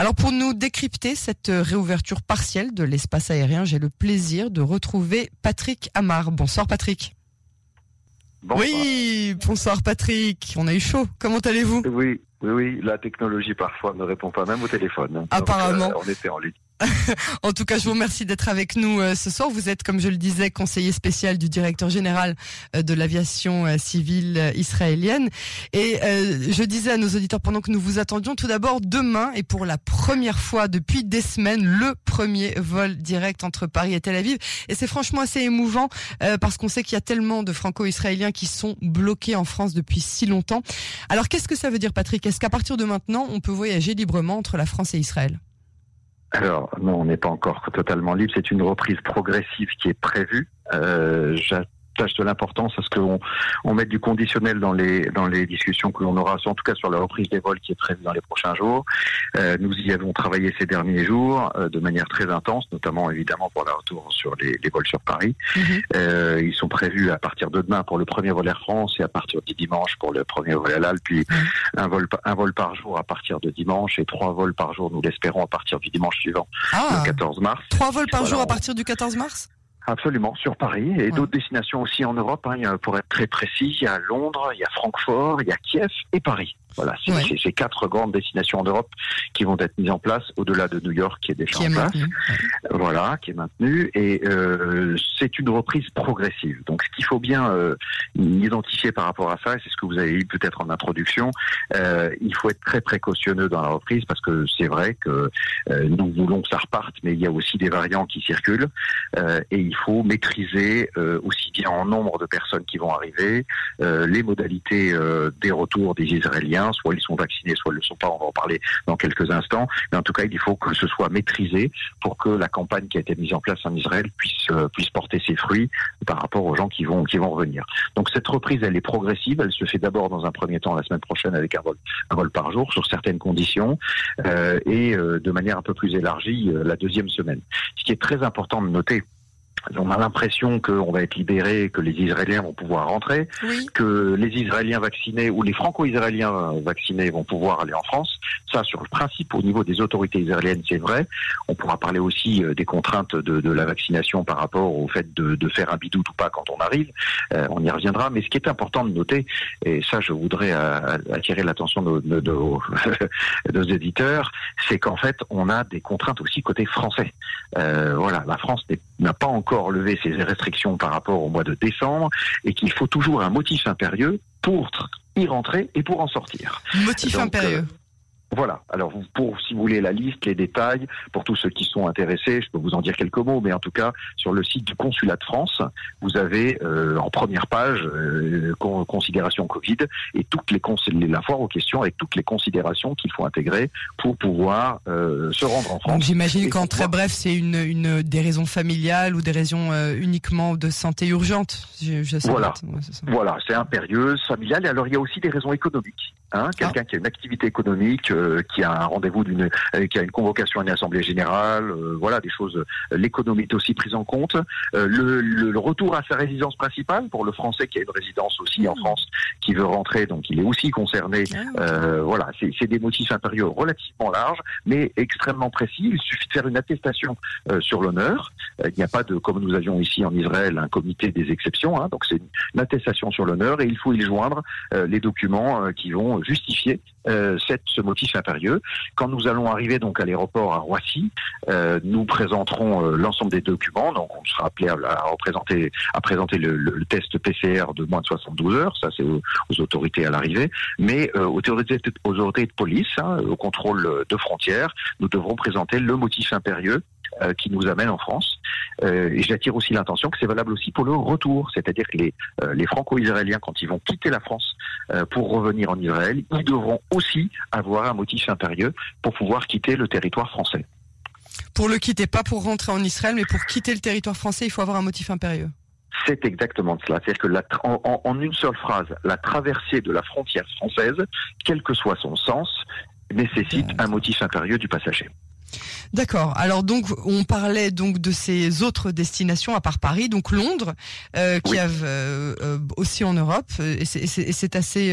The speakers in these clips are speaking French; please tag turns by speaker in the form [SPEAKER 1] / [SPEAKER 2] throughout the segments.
[SPEAKER 1] Alors pour nous décrypter cette réouverture partielle de l'espace aérien, j'ai le plaisir de retrouver Patrick Amar. Bonsoir Patrick.
[SPEAKER 2] Bonsoir.
[SPEAKER 1] Oui, bonsoir Patrick. On a eu chaud. Comment allez-vous?
[SPEAKER 2] Oui, oui, oui. La technologie parfois ne répond pas même au téléphone. Donc,
[SPEAKER 1] Apparemment.
[SPEAKER 2] euh, on était en ligne.
[SPEAKER 1] En tout cas, je vous remercie d'être avec nous euh, ce soir. Vous êtes, comme je le disais, conseiller spécial du directeur général euh, de l'aviation euh, civile israélienne. Et je disais à nos auditeurs pendant que nous vous attendions, tout d'abord, demain et pour la première fois depuis des semaines, le premier vol direct entre Paris et Tel Aviv. Et c'est franchement assez émouvant parce qu'on sait qu'il y a tellement de franco-israéliens qui sont bloqués en France depuis si longtemps. Alors, qu'est-ce que ça veut dire, Patrick? Est-ce qu'à partir de maintenant, on peut voyager librement entre la France et Israël?
[SPEAKER 2] Alors, non, on n'est pas encore totalement libre. C'est une reprise progressive qui est prévue. Euh, J'attache de l'importance à ce qu'on on mette du conditionnel dans les dans les discussions que l'on aura, en tout cas sur la reprise des vols qui est prévue dans les prochains jours. Euh, nous y avons travaillé ces derniers jours euh, de manière très intense, notamment évidemment pour la retour sur les, les vols sur Paris. Euh, ils sont prévus à partir de demain pour le premier vol Air France et à partir du dimanche pour le premier vol Halal, puis un vol pa- un vol par jour à partir de dimanche et trois vols par jour, nous l'espérons, à partir du dimanche suivant,
[SPEAKER 1] Ah,
[SPEAKER 2] le 14 mars.
[SPEAKER 1] trois vols par
[SPEAKER 2] Voilà,
[SPEAKER 1] jour à partir du 14 mars?
[SPEAKER 2] Absolument, sur Paris et
[SPEAKER 1] Ouais.
[SPEAKER 2] d'autres destinations aussi en Europe. Hein. Pour être très précis, il y a Londres, il y a Francfort, il y a Kiev et Paris. Voilà, c'est
[SPEAKER 1] Ouais.
[SPEAKER 2] ces quatre grandes destinations en Europe qui vont être mises en place au-delà de New York qui est déjà
[SPEAKER 1] qui est
[SPEAKER 2] en place.
[SPEAKER 1] maintenu.
[SPEAKER 2] Voilà, qui est maintenu et euh, c'est une reprise progressive. Donc, ce qu'il faut bien euh, identifier par rapport à ça, et c'est ce que vous avez eu peut-être en introduction, euh, il faut être très précautionneux dans la reprise parce que c'est vrai que euh, nous voulons que ça reparte, mais il y a aussi des variants qui circulent euh, et il faut maîtriser euh, aussi bien en nombre de personnes qui vont arriver, euh, les modalités euh, des retours des Israéliens, soit ils sont vaccinés, soit ils ne le sont pas. On va en parler dans quelques instants, mais en tout cas, il faut que ce soit maîtrisé pour que la campagne qui a été mise en place en Israël puisse puisse porter ses fruits par rapport aux gens qui vont qui vont revenir. Donc cette reprise, elle est progressive. Elle se fait d'abord dans un premier temps la semaine prochaine avec un vol un vol par jour sur certaines conditions et de manière un peu plus élargie la deuxième semaine. Ce qui est très important de noter. On a l'impression qu'on va être libéré, que les Israéliens vont pouvoir rentrer,
[SPEAKER 1] Oui.
[SPEAKER 2] que les Israéliens vaccinés ou les Franco-Israéliens vaccinés vont pouvoir aller en France. Ça, sur le principe, au niveau des autorités israéliennes, c'est vrai. On pourra parler aussi euh, des contraintes de, de la vaccination par rapport au fait de, de faire un bidou ou pas quand on arrive. Euh, on y reviendra. Mais ce qui est important de noter, et ça, je voudrais euh, attirer l'attention de, de, de, de nos éditeurs, c'est qu'en fait, on a des contraintes aussi côté français. Euh, voilà, la France n'est- n'a pas encore levé ses restrictions par rapport au mois de décembre et qu'il faut toujours un motif impérieux pour y rentrer et pour en sortir.
[SPEAKER 1] Motif
[SPEAKER 2] Donc,
[SPEAKER 1] impérieux.
[SPEAKER 2] Voilà. Alors, vous- pour si vous voulez la liste, les détails, pour tous ceux qui sont intéressés, je peux vous en dire quelques mots, mais en tout cas, sur le site du consulat de France, vous avez euh, en première page euh, con- considération Covid et toutes les la foire aux questions avec toutes les considérations qu'il faut intégrer pour pouvoir euh, se rendre en
[SPEAKER 1] Donc
[SPEAKER 2] France.
[SPEAKER 1] j'imagine qu'en très bref, c'est une, une des raisons familiales ou des raisons euh, uniquement de santé urgente. Je, je sais
[SPEAKER 2] Voilà.
[SPEAKER 1] Ouais.
[SPEAKER 2] Voilà, c'est impérieuse, familiale. Et alors, il y a aussi des raisons économiques. Hein, Quelqu'un qui a une activité économique, euh, qui a un rendez-vous d'une, euh, qui a une convocation à une assemblée générale, euh, voilà, des choses. euh, L'économie est aussi prise en compte. Euh, le, le- le retour à sa résidence principale pour le Français qui a une résidence aussi en
[SPEAKER 1] Mmh.
[SPEAKER 2] France, qui veut rentrer, donc il est aussi concerné.
[SPEAKER 1] Ah.
[SPEAKER 2] Euh, voilà, c'est c'est des motifs impérieux relativement larges, mais extrêmement précis. Il suffit de faire une attestation euh, sur l'honneur. Euh, il n'y a pas de, comme nous avions ici en Israël, un comité des exceptions. Hein, donc c'est une, attestation sur l'honneur et il faut y joindre euh, les documents euh, qui vont justifier euh, ce motif impérieux. Quand nous allons arriver donc à l'aéroport à Roissy, euh, nous présenterons euh, l'ensemble des documents. Donc on sera appelé à, représenter, à présenter le, test PCR de moins de 72 heures. Ça c'est aux, autorités à l'arrivée, mais euh, aux, autorités, de police, hein, au contrôle de frontières, nous devrons présenter le motif impérieux qui nous amène en France. Euh, et j'attire aussi l'attention que c'est valable aussi pour le retour, c'est-à-dire que les, euh, les franco-israéliens, quand ils vont quitter la France euh, pour revenir en Israël, ils devront aussi avoir un motif impérieux pour pouvoir quitter le territoire français.
[SPEAKER 1] Pour le quitter, pas pour rentrer en Israël, mais pour quitter le territoire français, il faut avoir un motif impérieux.
[SPEAKER 2] C'est exactement cela. C'est-à-dire que la en une seule phrase, la traversée de la frontière française, quel que soit son sens, nécessite un motif impérieux du passager.
[SPEAKER 1] D'accord. Alors donc on parlait donc de ces autres destinations à part Paris, donc Londres, euh,
[SPEAKER 2] Oui.
[SPEAKER 1] have euh, euh, aussi en Europe, et c'est- et assez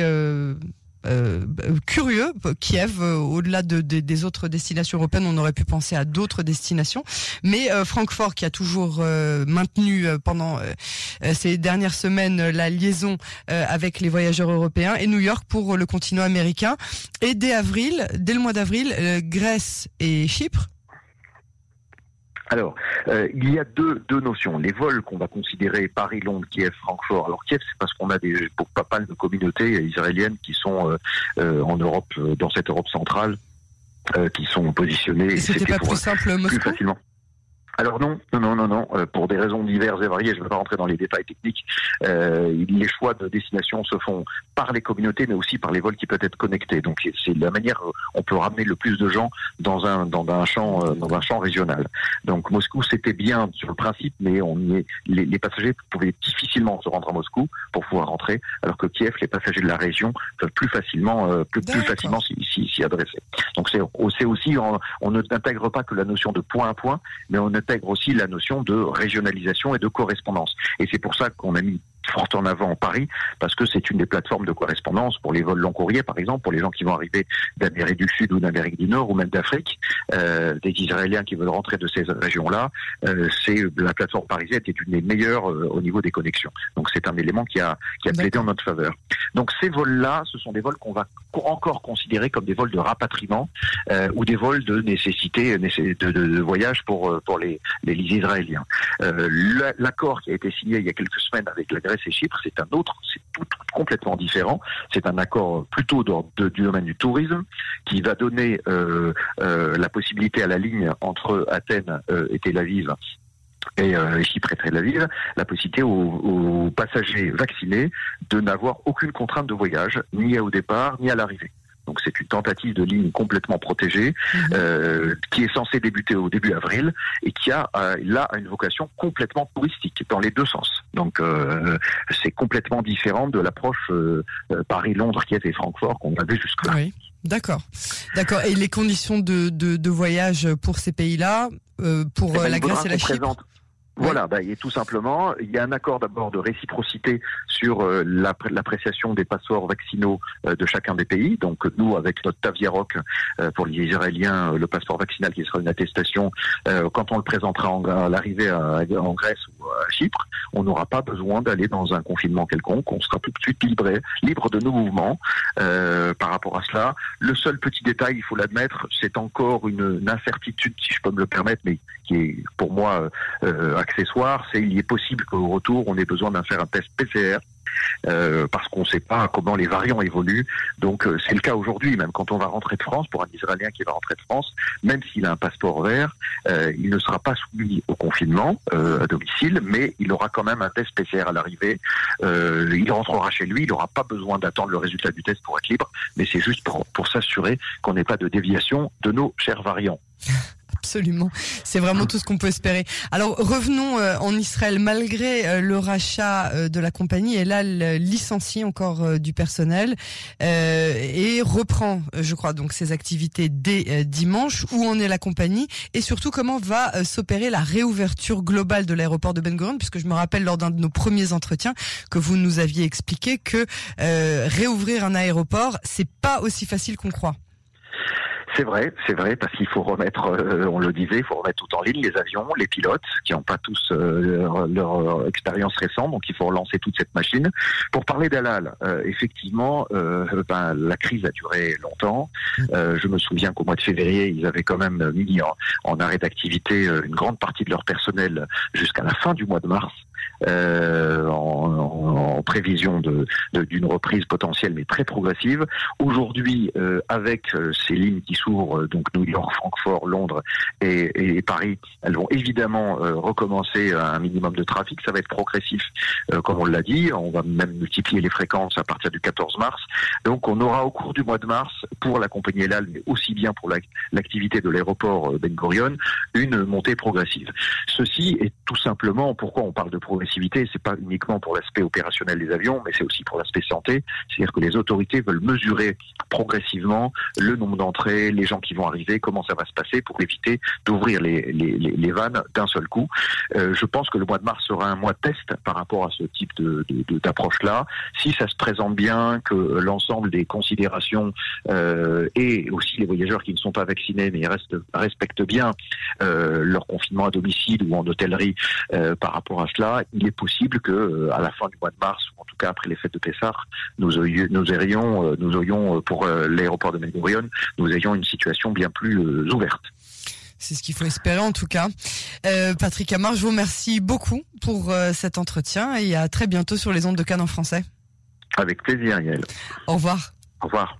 [SPEAKER 1] euh, curieux. Kiev, au-delà de, des autres destinations européennes, on aurait pu penser à d'autres destinations, mais Francfort qui a toujours maintenu pendant ces dernières semaines la liaison avec les voyageurs européens et New York pour le continent américain. Et dès avril, dès le mois d'avril, Grèce et Chypre
[SPEAKER 2] alors, euh, il y a deux, deux notions. Les vols qu'on va considérer Paris-Londres, Kiev, Francfort. Alors Kiev, c'est parce qu'on a des pas mal de communautés israéliennes qui sont euh, euh, en Europe, dans cette Europe centrale, qui sont positionnées.
[SPEAKER 1] C'était pas plus simple Moscou?
[SPEAKER 2] plus facilement. Alors non, non, non, non, euh, pour des raisons diverses et variées, je ne vais pas rentrer dans les détails techniques. Euh, les choix de destination se font par les communautés, mais aussi par les vols qui peuvent être connectés. Donc c'est la manière on peut ramener le plus de gens dans un dans un champ euh, dans un champ régional. Donc Moscou c'était bien sur le principe, mais on y est, les, les, passagers pouvaient difficilement se rendre à Moscou pour pouvoir rentrer, alors que Kiev, les passagers de la région peuvent plus facilement euh, plus, plus, facilement s'y adresser. Donc c'est aussi on, on ne n'intègre pas que la notion de point à point, mais on intègre aussi la notion de régionalisation et de correspondance. Et c'est pour ça qu'on a mis forte en avant Paris parce que c'est une des plateformes de correspondance pour les vols long courriers par exemple pour les gens qui vont arriver d'Amérique du Sud ou d'Amérique du Nord ou même d'Afrique euh, des Israéliens qui veulent rentrer de ces régions-là euh, c'est la plateforme parisienne est une des meilleures euh, au niveau des connexions. Donc c'est un élément qui a qui a plaidé en notre faveur. Donc ces vols-là ce sont des vols qu'on va encore considérer comme des vols de rapatriement ou des vols de nécessité de, de, voyage pour pour les les Israéliens. L'accord qui a été signé il y a quelques semaines avec la Grèce c'est un autre, c'est tout, complètement différent. C'est un accord plutôt du domaine du tourisme qui va donner euh, euh, la possibilité à la ligne entre Athènes euh, et Tel Aviv et Chypre et Tel Aviv, la possibilité aux passagers vaccinés de n'avoir aucune contrainte de voyage, ni au départ, ni à l'arrivée. Donc c'est une tentative de ligne complètement protégée mhm. euh, qui est censée débuter au début avril et qui a euh, là une vocation complètement touristique dans les deux sens. Donc euh, c'est complètement différent de l'approche Paris-Londres qui était Francfort qu'on avait jusque-là.
[SPEAKER 1] Oui. D'accord, d'accord. Et les conditions de, de, voyage pour ces pays-là, pour eh ben, la Grèce et la Chypre?
[SPEAKER 2] Voilà, bah, et tout simplement, il y a un accord d'abord de réciprocité sur euh, l'appréciation des passeports vaccinaux euh, de chacun des pays. Donc nous, avec notre Taviaroc, euh, pour les Israéliens, le passeport vaccinal qui sera une attestation, quand on le présentera à l'arrivée en Grèce ou à Chypre, on n'aura pas besoin d'aller dans un confinement quelconque. On sera tout de suite libre, libre de nos mouvements par rapport à cela. Le seul petit détail, il faut l'admettre, c'est encore une, une, incertitude, si je peux me le permettre, mais qui est pour moi accessoire, c'est il est possible qu'au retour, on ait besoin d'un faire un test PCR. Euh, parce qu'on ne sait pas comment les variants évoluent. Donc euh, c'est le cas aujourd'hui, même quand on va rentrer de France, pour un Israélien qui va rentrer de France, même s'il a un passeport vert, euh, il ne sera pas soumis au confinement à domicile, mais il aura quand même un test PCR à l'arrivée. il rentrera chez lui, il n'aura pas besoin d'attendre le résultat du test pour être libre, mais c'est juste pour s'assurer qu'on n'ait pas de déviation de nos chers variants.
[SPEAKER 1] Absolument. C'est vraiment tout ce qu'on peut espérer. Alors revenons euh, en Israël. Malgré euh, le rachat euh, de la compagnie, elle a licencié encore du personnel et reprend, je crois, donc ses activités dès dimanche. Où en est la compagnie? Et surtout comment va s'opérer la réouverture globale de l'aéroport de Ben Gurion? Puisque je me rappelle lors d'un de nos premiers entretiens que vous nous aviez expliqué que réouvrir un aéroport, c'est pas aussi facile qu'on croit.
[SPEAKER 2] C'est vrai, c'est vrai, parce qu'il faut remettre, euh, on le disait, il faut remettre tout en ligne, les avions, les pilotes, qui n'ont pas tous euh, leur, euh, expérience récente, donc il faut relancer toute cette machine. Pour parler d'Alal, effectivement, ben, la crise a duré longtemps. je me souviens qu'au mois de février, ils avaient quand même mis en arrêt d'activité une grande partie de leur personnel jusqu'à la fin du mois de mars. Euh, en, prévision d'une reprise potentielle mais très progressive. Aujourd'hui, euh, avec euh, ces lignes qui s'ouvrent, donc New York, Francfort, Londres et, Paris, elles vont évidemment recommencer un minimum de trafic. Ça va être progressif, comme on l'a dit. On va même multiplier les fréquences à partir du 14 mars. Donc, on aura au cours du mois de mars, pour la compagnie Elal, mais aussi bien pour l'activité de l'aéroport Ben Gurion, une montée progressive. Ceci est tout simplement pourquoi on parle de progression progressivité, c'est pas uniquement pour l'aspect opérationnel des avions, mais c'est aussi pour l'aspect santé. C'est-à-dire que les autorités veulent mesurer progressivement le nombre d'entrées, les gens qui vont arriver, comment ça va se passer pour éviter d'ouvrir les, les, les, vannes d'un seul coup. Euh, je pense que le mois de mars sera un mois de test par rapport à ce type de, d'approche-là. Si ça se présente bien, que l'ensemble des considérations euh, et aussi les voyageurs qui ne sont pas vaccinés mais respectent bien euh, leur confinement à domicile ou en hôtellerie par rapport à cela, il est possible que euh, à la fin du mois de mars ou en tout cas après les fêtes de Pessah, nous, nous aurions, nous aurions pour l'aéroport de Ben nous ayons une situation bien plus ouverte.
[SPEAKER 1] C'est ce qu'il faut espérer en tout cas. Euh, Patrick Amar, je vous remercie beaucoup pour cet entretien et à très bientôt sur les ondes de Cannes en français.
[SPEAKER 2] Avec plaisir, Yael.
[SPEAKER 1] Au revoir.
[SPEAKER 2] Au revoir.